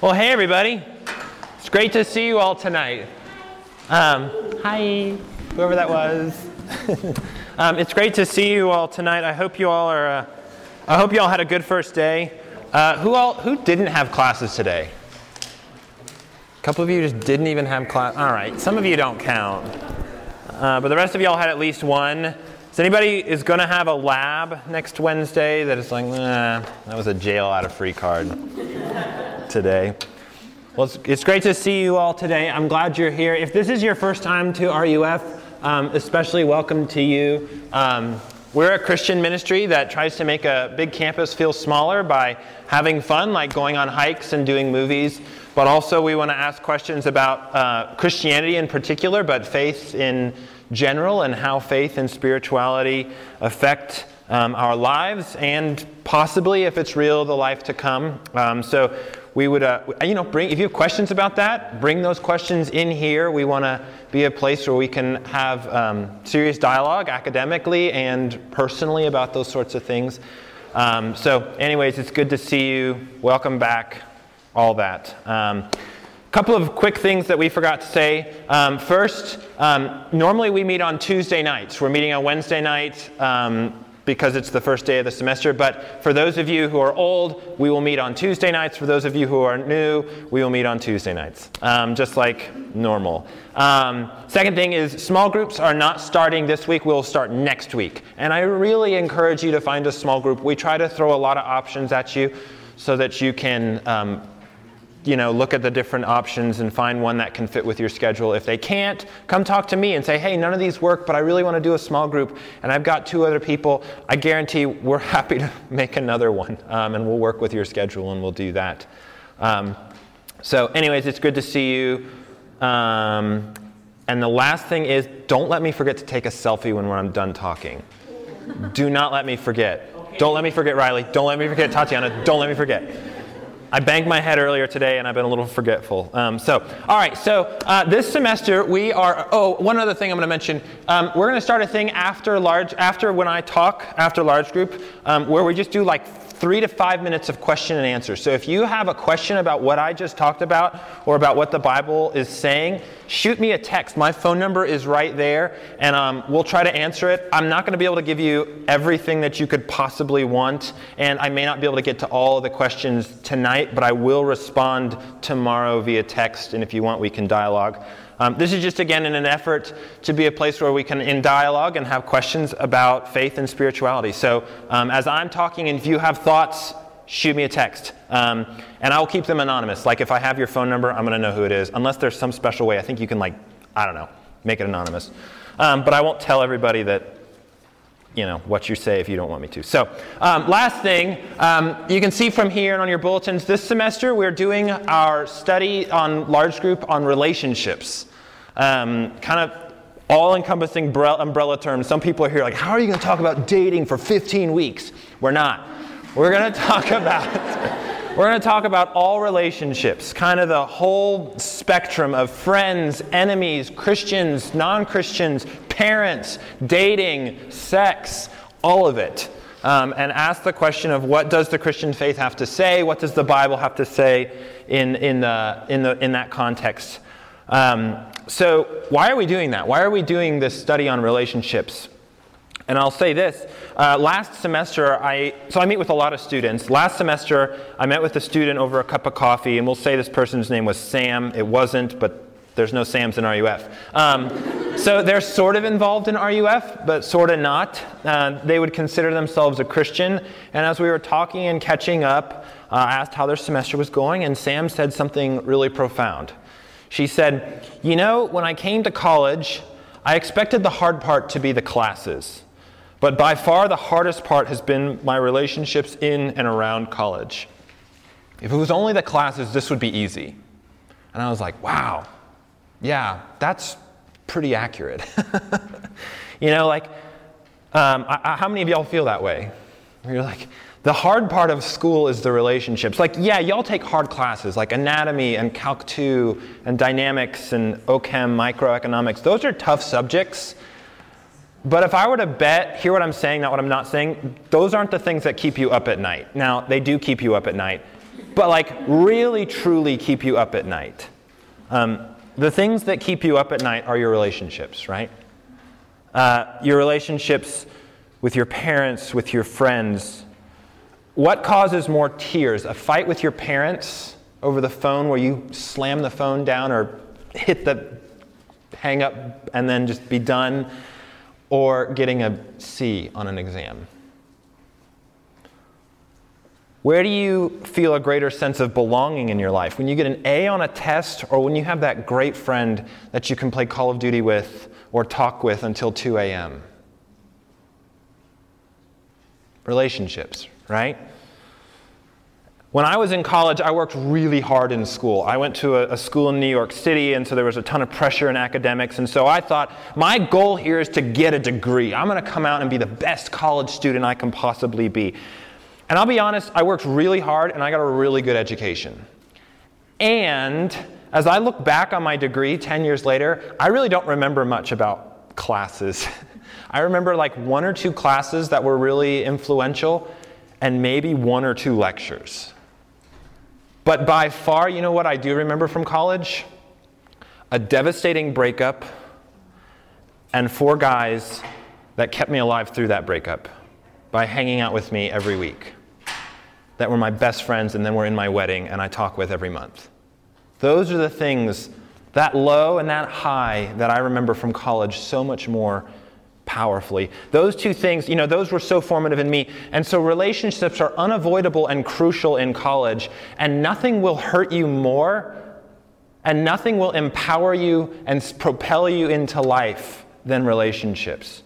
Well, hey, everybody. It's great to see you all tonight. Um, hi, whoever that was. um, it's great to see you all tonight. I hope you all are. Uh, I hope you all had a good first day. Uh, who all who didn't have classes today? A couple of you just didn't even have class. All right, some of you don't count, uh, but the rest of you all had at least one. So anybody is going to have a lab next Wednesday that is like, nah, that was a jail out of free card today. Well, it's, it's, great to see you all today. I'm glad you're here. If this is your first time to RUF, um, especially welcome to you. Um, we're a Christian ministry that tries to make a big campus feel smaller by having fun, like going on hikes and doing movies. But also, we want to ask questions about uh, Christianity in particular, but faith in general and how faith and spirituality affect um, our lives and possibly, if it's real, the life to come. Um, so we would, uh, you know, bring if you have questions about that, bring those questions in here. We want to be a place where we can have um, serious dialogue academically and personally about those sorts of things. Um, so, anyways, it's good to see you. Welcome back. All that. Um, couple of quick things that we forgot to say. Um, first, um, normally we meet on Tuesday nights. We're meeting on Wednesday night um, because it's the first day of the semester. But for those of you who are old, we will meet on Tuesday nights. For those of you who are new, we will meet on Tuesday nights, um, just like normal. Um, second thing is, small groups are not starting this week. We'll start next week. And I really encourage you to find a small group. We try to throw a lot of options at you so that you can um, you know, look at the different options and find one that can fit with your schedule. If they can't, come talk to me and say, hey, none of these work, but I really want to do a small group, and I've got two other people. I guarantee we're happy to make another one, um, and we'll work with your schedule and we'll do that. Um, so, anyways, it's good to see you. Um, and the last thing is, don't let me forget to take a selfie when I'm done talking. do not let me forget. Don't let me forget Riley. Don't let me forget Tatiana. Don't let me forget. I banged my head earlier today and I've been a little forgetful. Um, so, all right, so uh, this semester we are, oh, one other thing I'm going to mention. Um, we're going to start a thing after large, after when I talk, after large group, um, where we just do like three to five minutes of question and answer. So if you have a question about what I just talked about or about what the Bible is saying, shoot me a text. My phone number is right there, and um, we'll try to answer it. I'm not going to be able to give you everything that you could possibly want, and I may not be able to get to all of the questions tonight, but I will respond tomorrow via text, and if you want, we can dialogue. Um, this is just, again, in an effort to be a place where we can, in dialogue, and have questions about faith and spirituality. So, um, as I'm talking, and if you have thoughts, shoot me a text. Um, and I'll keep them anonymous. Like, if I have your phone number, I'm going to know who it is. Unless there's some special way. I think you can, like, I don't know, make it anonymous. Um, but I won't tell everybody that you know what you say if you don't want me to. So, um, last thing, um, you can see from here and on your bulletins. This semester, we're doing our study on large group on relationships um, kind of all encompassing umbrella terms. Some people are here like, how are you going to talk about dating for 15 weeks? We're not. We're going to talk about. We're going to talk about all relationships, kind of the whole spectrum of friends, enemies, Christians, non Christians, parents, dating, sex, all of it. Um, and ask the question of what does the Christian faith have to say? What does the Bible have to say in, in, the, in, the, in that context? Um, so, why are we doing that? Why are we doing this study on relationships? And I'll say this uh, last semester, I, so I meet with a lot of students. Last semester, I met with a student over a cup of coffee, and we'll say this person's name was Sam. It wasn't, but there's no Sams in RUF. Um, so they're sort of involved in RUF, but sort of not. Uh, they would consider themselves a Christian. And as we were talking and catching up, uh, I asked how their semester was going, and Sam said something really profound. She said, You know, when I came to college, I expected the hard part to be the classes. But by far the hardest part has been my relationships in and around college. If it was only the classes, this would be easy. And I was like, wow, yeah, that's pretty accurate. you know, like, um, I, I, how many of y'all feel that way? Where you're like, the hard part of school is the relationships. Like, yeah, y'all take hard classes like anatomy and Calc 2 and dynamics and OChem, microeconomics. Those are tough subjects. But if I were to bet, hear what I'm saying, not what I'm not saying, those aren't the things that keep you up at night. Now, they do keep you up at night. but like really, truly keep you up at night. Um, the things that keep you up at night are your relationships, right? Uh, your relationships with your parents, with your friends. What causes more tears? A fight with your parents over the phone where you slam the phone down or hit the hang up and then just be done, or getting a C on an exam? Where do you feel a greater sense of belonging in your life? When you get an A on a test, or when you have that great friend that you can play Call of Duty with or talk with until 2 a.m.? Relationships, right? When I was in college, I worked really hard in school. I went to a, a, school in New York City, and so there was a ton of pressure in academics. And so I thought, my goal here is to get a degree. I'm going to come out and be the best college student I can possibly be. And I'll be honest, I worked really hard and I got a really good education. And as I look back on my degree 10 years later, I really don't remember much about classes. I remember like one or two classes that were really influential and maybe one or two lectures. But by far, you know what I do remember from college? A devastating breakup and four guys that kept me alive through that breakup by hanging out with me every week that were my best friends and then were in my wedding and I talk with every month. Those are the things, that low and that high, that I remember from college so much more powerfully. Those two things, you know, those were so formative in me. And so relationships are unavoidable and crucial in college, and nothing will hurt you more and nothing will empower you and propel you into life than relationships.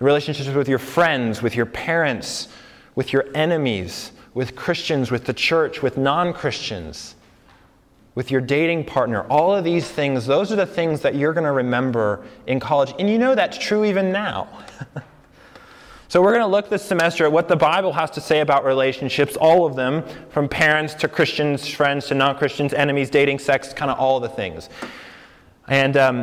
Relationships with your friends, with your parents, with your enemies, with Christians, with the church, with non Christians, with your dating partner. All of these things, those are the things that you're going to remember in college. And you know that's true even now. so, we're going to look this semester at what the Bible has to say about relationships, all of them, from parents to Christians, friends to non Christians, enemies, dating, sex, kind of all the things. And um,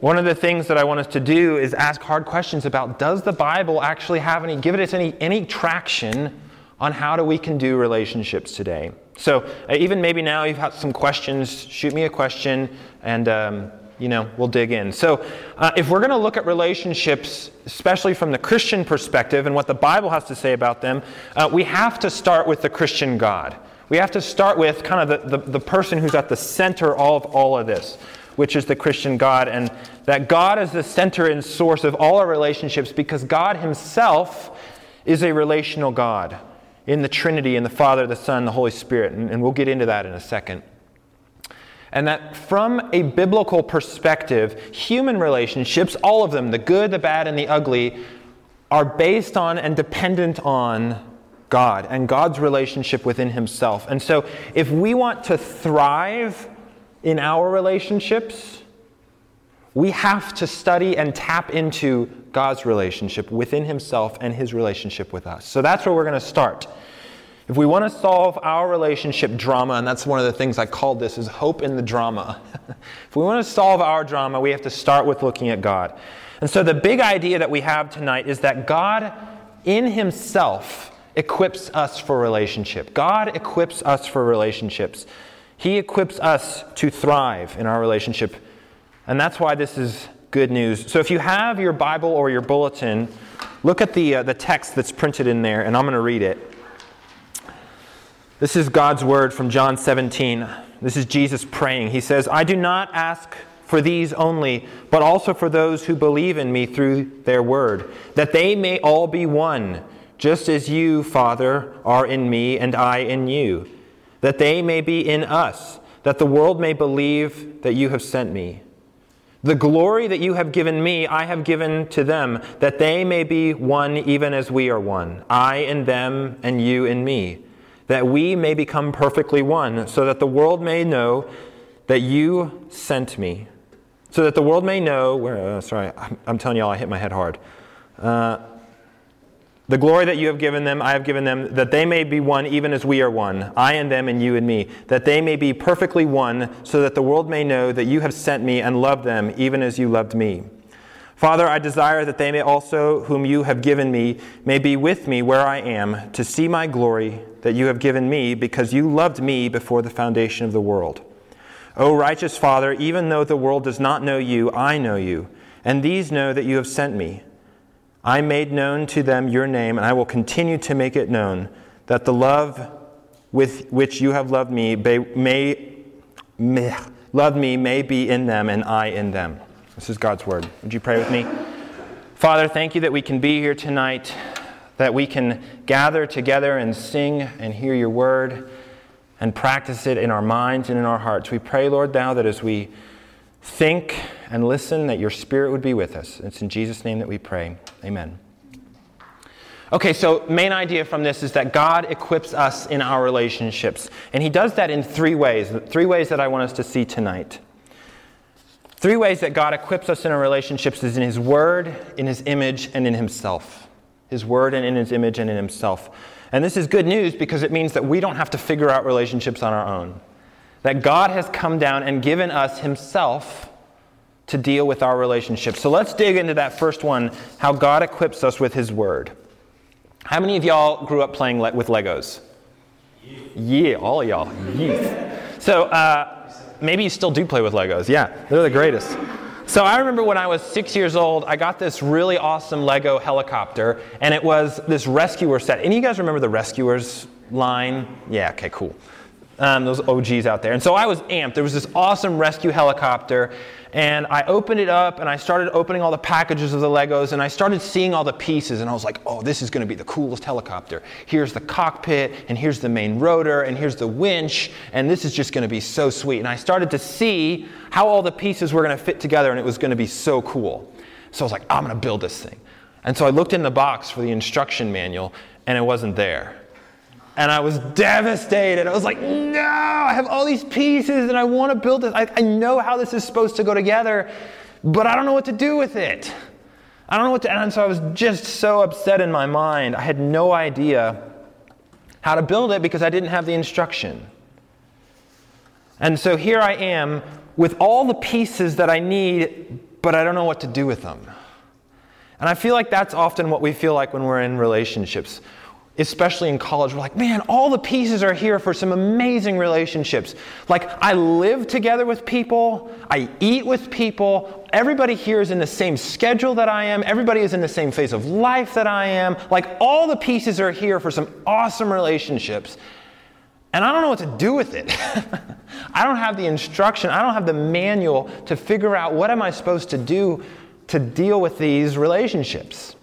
one of the things that I want us to do is ask hard questions about does the Bible actually have any, give it any, any traction on how do we can do relationships today. So uh, even maybe now you've got some questions, shoot me a question, and um, you know we'll dig in. So uh, if we're going to look at relationships, especially from the Christian perspective and what the Bible has to say about them, uh, we have to start with the Christian God. We have to start with kind of the, the, the person who's at the center of all of this, which is the Christian God, and that God is the center and source of all our relationships because God Himself is a relational God in the Trinity, in the Father, the Son, the Holy Spirit. And, and we'll get into that in a second. And that from a biblical perspective, human relationships, all of them, the good, the bad, and the ugly, are based on and dependent on God and God's relationship within Himself. And so, if we want to thrive in our relationships, we have to study and tap into God's relationship within Himself and His relationship with us. So that's where we're going to start. If we want to solve our relationship drama, and that's one of the things I called this, is hope in the drama. if we want to solve our drama, we have to start with looking at God. And so the big idea that we have tonight is that God in Himself equips us for relationship. God equips us for relationships. He equips us to thrive in our relationship. And that's why this is good news. So if you have your Bible or your bulletin, look at the, uh, the text that's printed in there, and I'm going to read it. This is God's word from John 17. This is Jesus praying. He says, I do not ask for these only, but also for those who believe in me through their word, that they may all be one, just as you, Father, are in me and I in you, that they may be in us, that the world may believe that you have sent me. The glory that you have given me, I have given to them, that they may be one even as we are one, I in them and you in me that we may become perfectly one, so that the world may know that you sent me. So that the world may know, where, uh, sorry, I'm, I'm, telling y'all, I hit my head hard. Uh, the glory that you have given them, I have given them, that they may be one even as we are one, I and them and you and me, that they may be perfectly one, so that the world may know that you have sent me and loved them even as you loved me. Father, I desire that they may also, whom you have given me, may be with me where I am, to see my glory that you have given me, because you loved me before the foundation of the world. O righteous Father, even though the world does not know you, I know you, and these know that you have sent me. I made known to them your name, and I will continue to make it known, that the love with which you have loved me may, may, loved me may be in them, and I in them. This is God's word. Would you pray with me? Father, thank you that we can be here tonight, that we can gather together and sing and hear your word and practice it in our minds and in our hearts. We pray, Lord, now that as we think and listen, that your spirit would be with us. It's in Jesus' name that we pray. Amen. Okay, so main idea from this is that God equips us in our relationships. And he does that in three ways. Three ways that I want us to see tonight. Three ways that God equips us in our relationships is in His Word, in His image, and in Himself. His Word and in His image and in Himself. And this is good news because it means that we don't have to figure out relationships on our own. That God has come down and given us Himself to deal with our relationships. So let's dig into that first one how God equips us with His Word. How many of y'all grew up playing le- with Legos? Yeah, all of y'all. Yeah. So, uh, maybe you still do play with Legos. Yeah, they're the greatest. So I remember when I was six years old, I got this really awesome Lego helicopter, and it was this rescuer set. Any of you guys remember the rescuers line? Yeah, okay, cool um, those OGs out there. And so I was amped. There was this awesome rescue helicopter, and I opened it up and I started opening all the packages of the Legos, and I started seeing all the pieces, and I was like, oh, this is going to be the coolest helicopter. Here's the cockpit, and here's the main rotor, and here's the winch, and this is just going to be so sweet. And I started to see how all the pieces were going to fit together, and it was going to be so cool. So I was like, I'm going to build this thing. And so I looked in the box for the instruction manual, and it wasn't there and I was devastated. I was like, no, I have all these pieces and I want to build this. I, I, know how this is supposed to go together, but I don't know what to do with it. I don't know what to, and so I was just so upset in my mind. I had no idea how to build it because I didn't have the instruction. And so here I am with all the pieces that I need, but I don't know what to do with them. And I feel like that's often what we feel like when we're in relationships especially in college, we're like, man, all the pieces are here for some amazing relationships. Like, I live together with people, I eat with people, everybody here is in the same schedule that I am, everybody is in the same phase of life that I am. Like, all the pieces are here for some awesome relationships. And I don't know what to do with it. I don't have the instruction, I don't have the manual to figure out what am I supposed to do to deal with these relationships.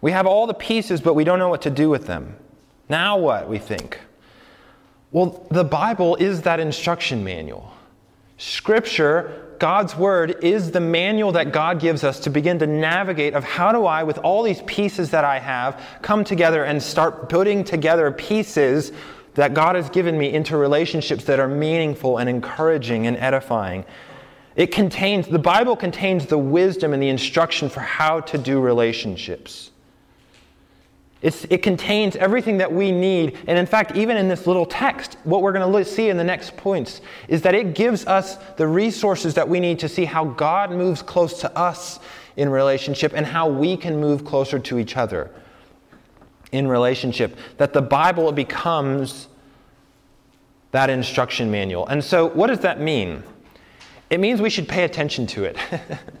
We have all the pieces, but we don't know what to do with them. Now what, we think? Well, the Bible is that instruction manual. Scripture, God's Word, is the manual that God gives us to begin to navigate of how do I, with all these pieces that I have, come together and start putting together pieces that God has given me into relationships that are meaningful and encouraging and edifying. It contains, the Bible contains the wisdom and the instruction for how to do relationships. It's, it contains everything that we need. And in fact, even in this little text, what we're going to see in the next points is that it gives us the resources that we need to see how God moves close to us in relationship and how we can move closer to each other in relationship. That the Bible becomes that instruction manual. And so, what does that mean? It means we should pay attention to it.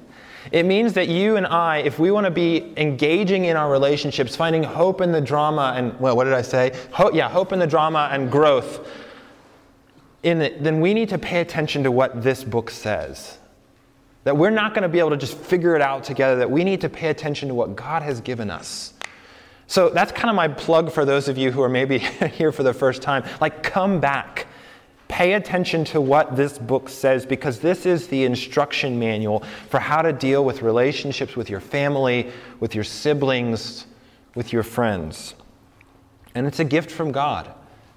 It means that you and I, if we want to be engaging in our relationships, finding hope in the drama and, well, what did I say? Ho- yeah, hope in the drama and growth, in it, then we need to pay attention to what this book says. That we're not going to be able to just figure it out together, that we need to pay attention to what God has given us. So that's kind of my plug for those of you who are maybe here for the first time. Like, come back. Pay attention to what this book says because this is the instruction manual for how to deal with relationships with your family, with your siblings, with your friends. And it's a gift from God.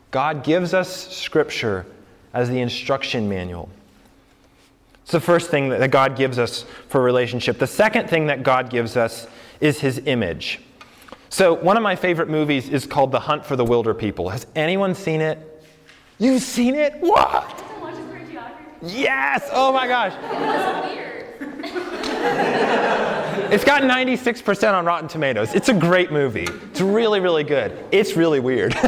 God gives us Scripture as the instruction manual. It's the first thing that God gives us for relationship. The second thing that God gives us is His image. So, one of my favorite movies is called The Hunt for the Wilderpeople. Has anyone seen it? You've seen it? What? Yes! Oh my gosh. it's got 96% on Rotten Tomatoes. It's a great movie. It's really, really good. It's really weird.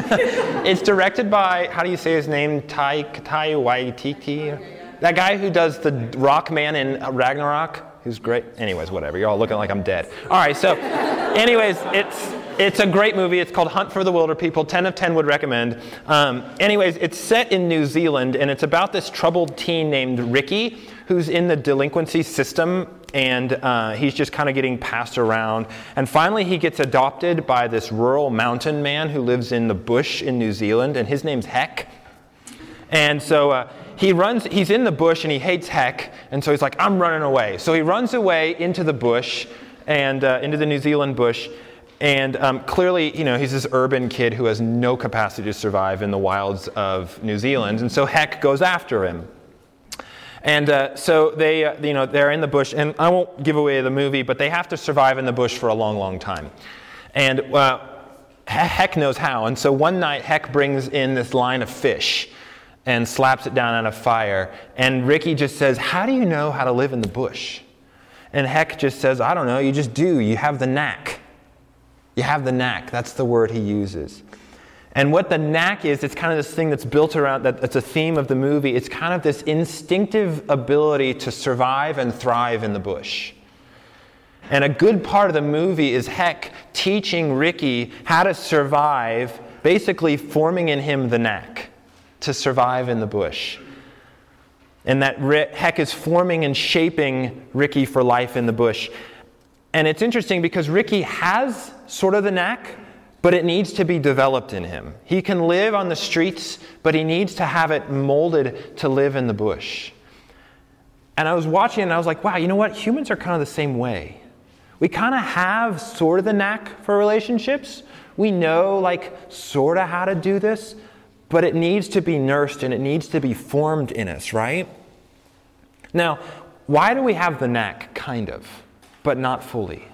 it's directed by, how do you say his name? Tai, tai Waititi? That guy who does the Rock Man in Ragnarok, who's great. Anyways, whatever. You're all looking like I'm dead. All right, so, anyways, it's it's a great movie. It's called Hunt for the Wilderpeople. 10 of 10 would recommend. Um, anyways, it's set in New Zealand, and it's about this troubled teen named Ricky who's in the delinquency system, and uh, he's just kind of getting passed around. And finally, he gets adopted by this rural mountain man who lives in the bush in New Zealand, and his name's Heck. And so uh, he runs, he's in the bush and he hates Heck, and so he's like, I'm running away. So he runs away into the bush and uh, into the New Zealand bush and um, clearly, you know, he's this urban kid who has no capacity to survive in the wilds of New Zealand. And so Heck goes after him. And uh, so they, uh, you know, they're in the bush, and I won't give away the movie, but they have to survive in the bush for a long, long time. And uh, Heck knows how. And so one night, Heck brings in this line of fish and slaps it down on a fire. And Ricky just says, How do you know how to live in the bush? And Heck just says, I don't know, you just do. You have the knack. You have the knack. That's the word he uses. And what the knack is, it's kind of this thing that's built around, that, that's a theme of the movie. It's kind of this instinctive ability to survive and thrive in the bush. And a good part of the movie is Heck teaching Ricky how to survive, basically forming in him the knack to survive in the bush. And that Heck is forming and shaping Ricky for life in the bush. And it's interesting because Ricky has sort of the knack, but it needs to be developed in him. He can live on the streets, but he needs to have it molded to live in the bush. And I was watching and I was like, wow, you know what? Humans are kind of the same way. We kind of have sort of the knack for relationships. We know, like, sort of how to do this, but it needs to be nursed and it needs to be formed in us, right? Now, why do we have the knack, kind of? But not fully?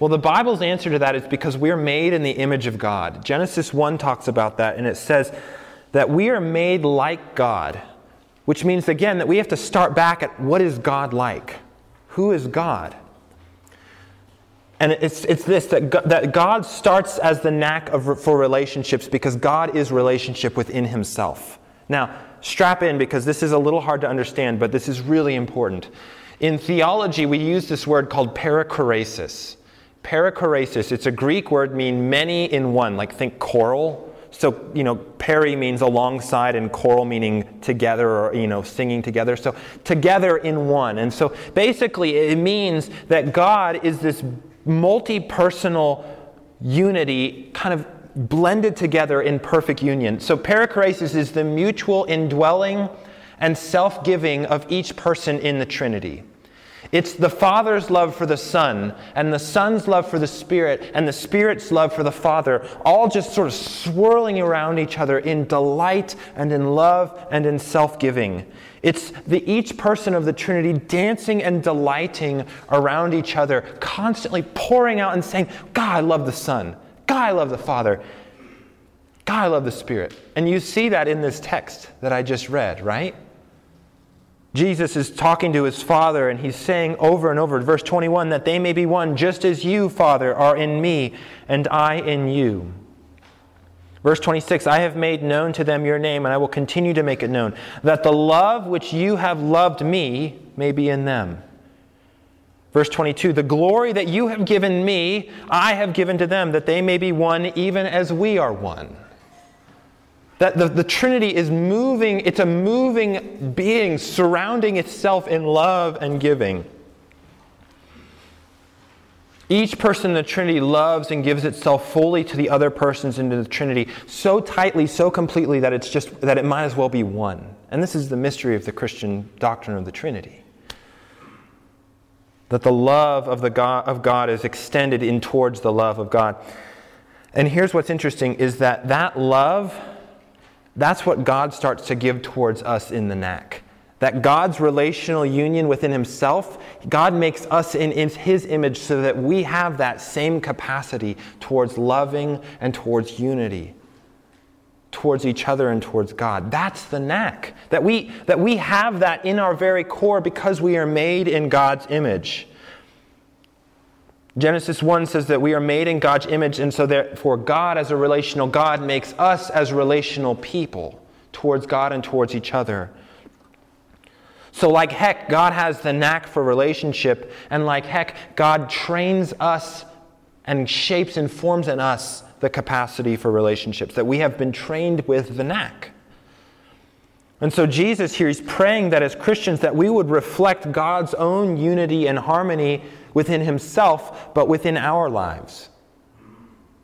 Well, the Bible's answer to that is because we're made in the image of God. Genesis 1 talks about that, and it says that we are made like God, which means, again, that we have to start back at what is God like? Who is God? And it's, it's this that God, that God starts as the knack of, for relationships because God is relationship within Himself. Now, strap in because this is a little hard to understand, but this is really important. In theology, we use this word called perichoresis. Perichoresis, it's a Greek word meaning many in one, like think choral. So, you know, peri means alongside and choral meaning together or, you know, singing together. So, together in one. And so basically, it means that God is this multi personal unity kind of blended together in perfect union. So, perichoresis is the mutual indwelling and self giving of each person in the Trinity. It's the Father's love for the Son, and the Son's love for the Spirit, and the Spirit's love for the Father, all just sort of swirling around each other in delight and in love and in self giving. It's the each person of the Trinity dancing and delighting around each other, constantly pouring out and saying, God, I love the Son. God, I love the Father. God, I love the Spirit. And you see that in this text that I just read, right? Jesus is talking to his Father, and he's saying over and over, verse 21, that they may be one, just as you, Father, are in me, and I in you. Verse 26, I have made known to them your name, and I will continue to make it known, that the love which you have loved me may be in them. Verse 22, the glory that you have given me, I have given to them, that they may be one even as we are one. That the, the Trinity is moving, it's a moving being surrounding itself in love and giving. Each person in the Trinity loves and gives itself fully to the other persons in the Trinity so tightly, so completely that it's just that it might as well be one. And this is the mystery of the Christian doctrine of the Trinity. That the love of, the God, of God is extended in towards the love of God. And here's what's interesting is that that love that's what God starts to give towards us in the knack. That God's relational union within Himself, God makes us in, in His image so that we have that same capacity towards loving and towards unity, towards each other and towards God. That's the knack. That we, that we have that in our very core because we are made in God's image. Genesis 1 says that we are made in God's image, and so therefore, God, as a relational God, makes us as relational people towards God and towards each other. So, like Heck, God has the knack for relationship, and like Heck, God trains us and shapes and forms in us the capacity for relationships, that we have been trained with the knack. And so Jesus here is praying that as Christians that we would reflect God's own unity and harmony within himself, but within our lives.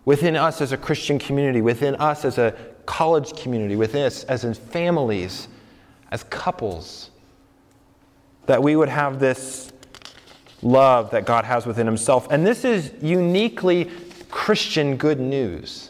Within us as a Christian community, within us as a college community, within us as in families, as couples. That we would have this love that God has within himself. And this is uniquely Christian good news.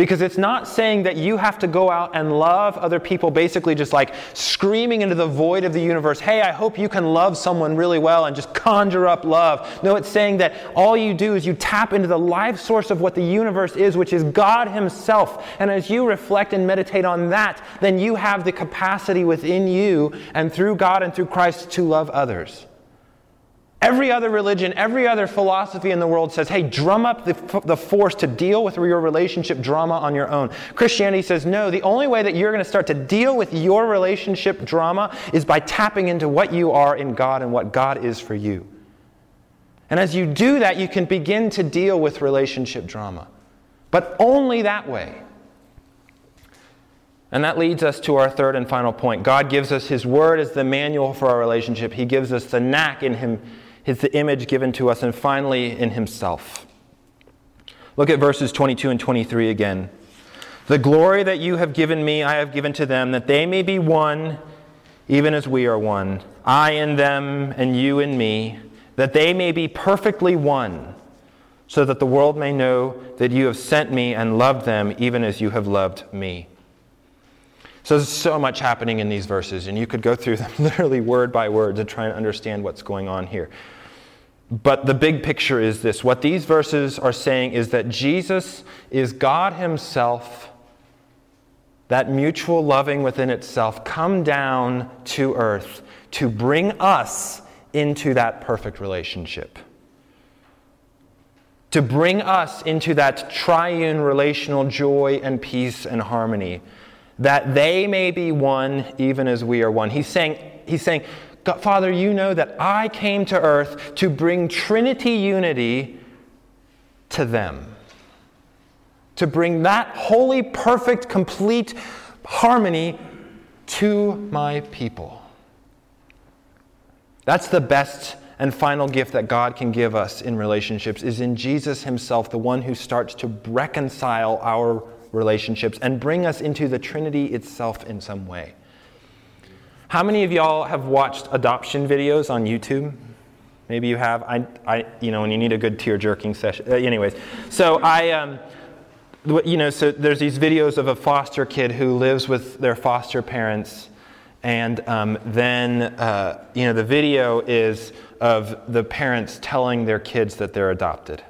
Because it's not saying that you have to go out and love other people, basically just like screaming into the void of the universe, hey, I hope you can love someone really well and just conjure up love. No, it's saying that all you do is you tap into the life source of what the universe is, which is God Himself. And as you reflect and meditate on that, then you have the capacity within you and through God and through Christ to love others. Every other religion, every other philosophy in the world says, hey, drum up the, the force to deal with your relationship drama on your own. Christianity says, no, the only way that you're going to start to deal with your relationship drama is by tapping into what you are in God and what God is for you. And as you do that, you can begin to deal with relationship drama. But only that way. And that leads us to our third and final point. God gives us His Word as the manual for our relationship. He gives us the knack in Him is the image given to us, and finally, in himself. Look at verses 22 and 23 again. The glory that you have given me, I have given to them, that they may be one, even as we are one. I in them, and you in me, that they may be perfectly one, so that the world may know that you have sent me and loved them, even as you have loved me. So there's so much happening in these verses, and you could go through them literally word by word to try and understand what's going on here. But the big picture is this what these verses are saying is that Jesus is God Himself, that mutual loving within itself, come down to earth to bring us into that perfect relationship. To bring us into that triune relational joy and peace and harmony that they may be one even as we are one. He's saying, he's saying, God, Father, you know that I came to earth to bring Trinity unity to them. To bring that holy, perfect, complete harmony to my people. That's the best and final gift that God can give us in relationships is in Jesus himself, the one who starts to reconcile our relationships and bring us into the Trinity itself in some way. How many of y'all have watched adoption videos on YouTube? Maybe you have. I, I you know, when you need a good tear jerking session. Uh, anyways, so I, um, you know, so there's these videos of a foster kid who lives with their foster parents, and um, then, uh, you know, the video is of the parents telling their kids that they're adopted.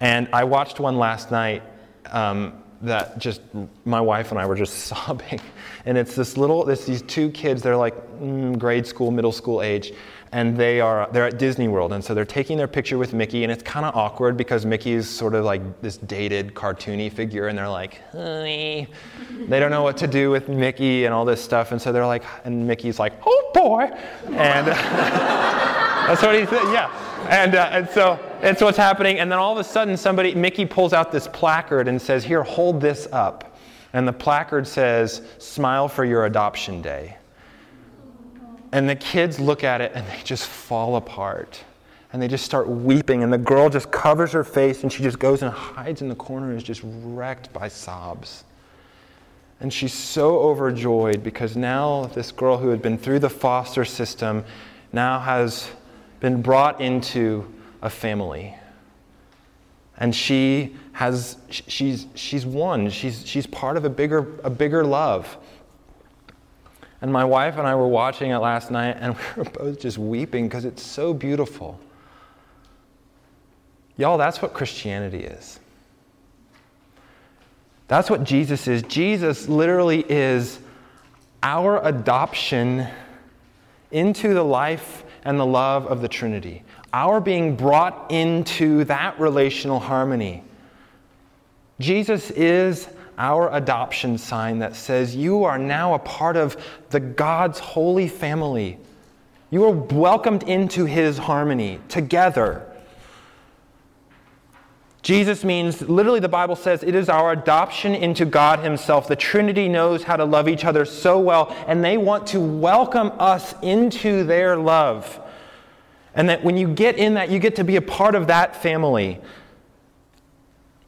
And I watched one last night. Um, that just my wife and I were just sobbing. And it's this little, it's these two kids. They're like mm, grade school, middle school age, and they are they're at Disney World, and so they're taking their picture with Mickey, and it's kind of awkward because Mickey is sort of like this dated, cartoony figure, and they're like, they don't know what to do with Mickey and all this stuff, and so they're like, and Mickey's like, oh boy, and that's what he said, yeah, and uh, and so it's what's happening, and then all of a sudden somebody Mickey pulls out this placard and says, here, hold this up, and the placard says, smile for your adoption day. And the kids look at it and they just fall apart. And they just start weeping. And the girl just covers her face and she just goes and hides in the corner and is just wrecked by sobs. And she's so overjoyed because now this girl who had been through the foster system now has been brought into a family. And she has she's she's one. She's she's part of a bigger a bigger love. And my wife and I were watching it last night, and we were both just weeping because it's so beautiful. Y'all, that's what Christianity is. That's what Jesus is. Jesus literally is our adoption into the life and the love of the Trinity, our being brought into that relational harmony. Jesus is our adoption sign that says you are now a part of the God's holy family. You are welcomed into his harmony together. Jesus means, literally, the Bible says it is our adoption into God Himself. The Trinity knows how to love each other so well, and they want to welcome us into their love. And that when you get in that, you get to be a part of that family.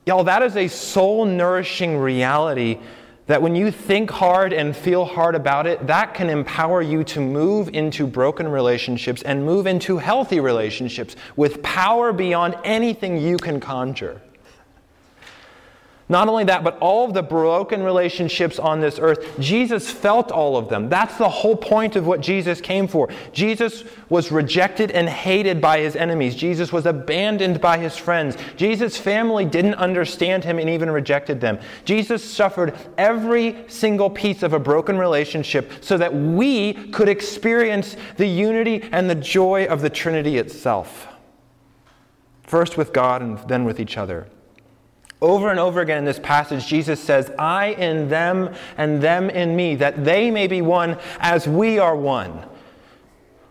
Y'all, that is a soul nourishing reality that when you think hard and feel hard about it, that can empower you to move into broken relationships and move into healthy relationships with power beyond anything you can conjure. Not only that, but all of the broken relationships on this earth, Jesus felt all of them. That's the whole point of what Jesus came for. Jesus was rejected and hated by his enemies. Jesus was abandoned by his friends. Jesus' family didn't understand him and even rejected them. Jesus suffered every single piece of a broken relationship so that we could experience the unity and the joy of the Trinity itself. First with God and then with each other. Over and over again in this passage, Jesus says, I in them and them in me, that they may be one as we are one.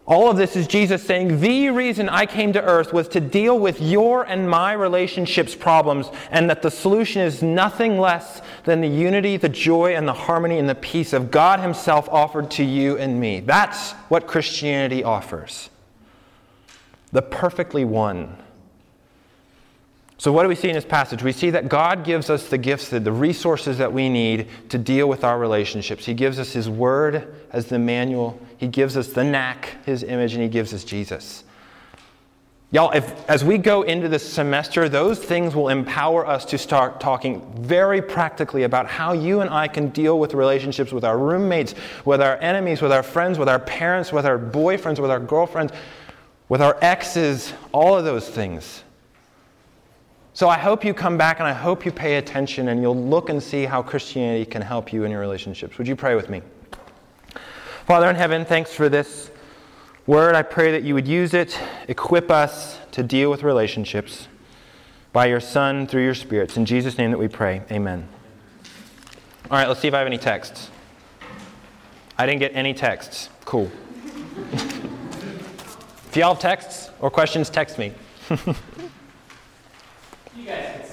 All of this is Jesus saying, The reason I came to earth was to deal with your and my relationships problems, and that the solution is nothing less than the unity, the joy, and the harmony and the peace of God Himself offered to you and me. That's what Christianity offers. The perfectly one. So, what do we see in this passage? We see that God gives us the gifts, the resources that we need to deal with our relationships. He gives us His Word as the manual, He gives us the knack, His image, and He gives us Jesus. Y'all, if, as we go into this semester, those things will empower us to start talking very practically about how you and I can deal with relationships with our roommates, with our enemies, with our friends, with our parents, with our boyfriends, with our girlfriends, with our exes, all of those things. So I hope you come back and I hope you pay attention and you'll look and see how Christianity can help you in your relationships. Would you pray with me? Father in heaven, thanks for this word. I pray that you would use it, equip us to deal with relationships by your Son through your spirits. In Jesus' name that we pray. Amen. All right, let's see if I have any texts. I didn't get any texts. Cool. if y'all have texts or questions, text me. guys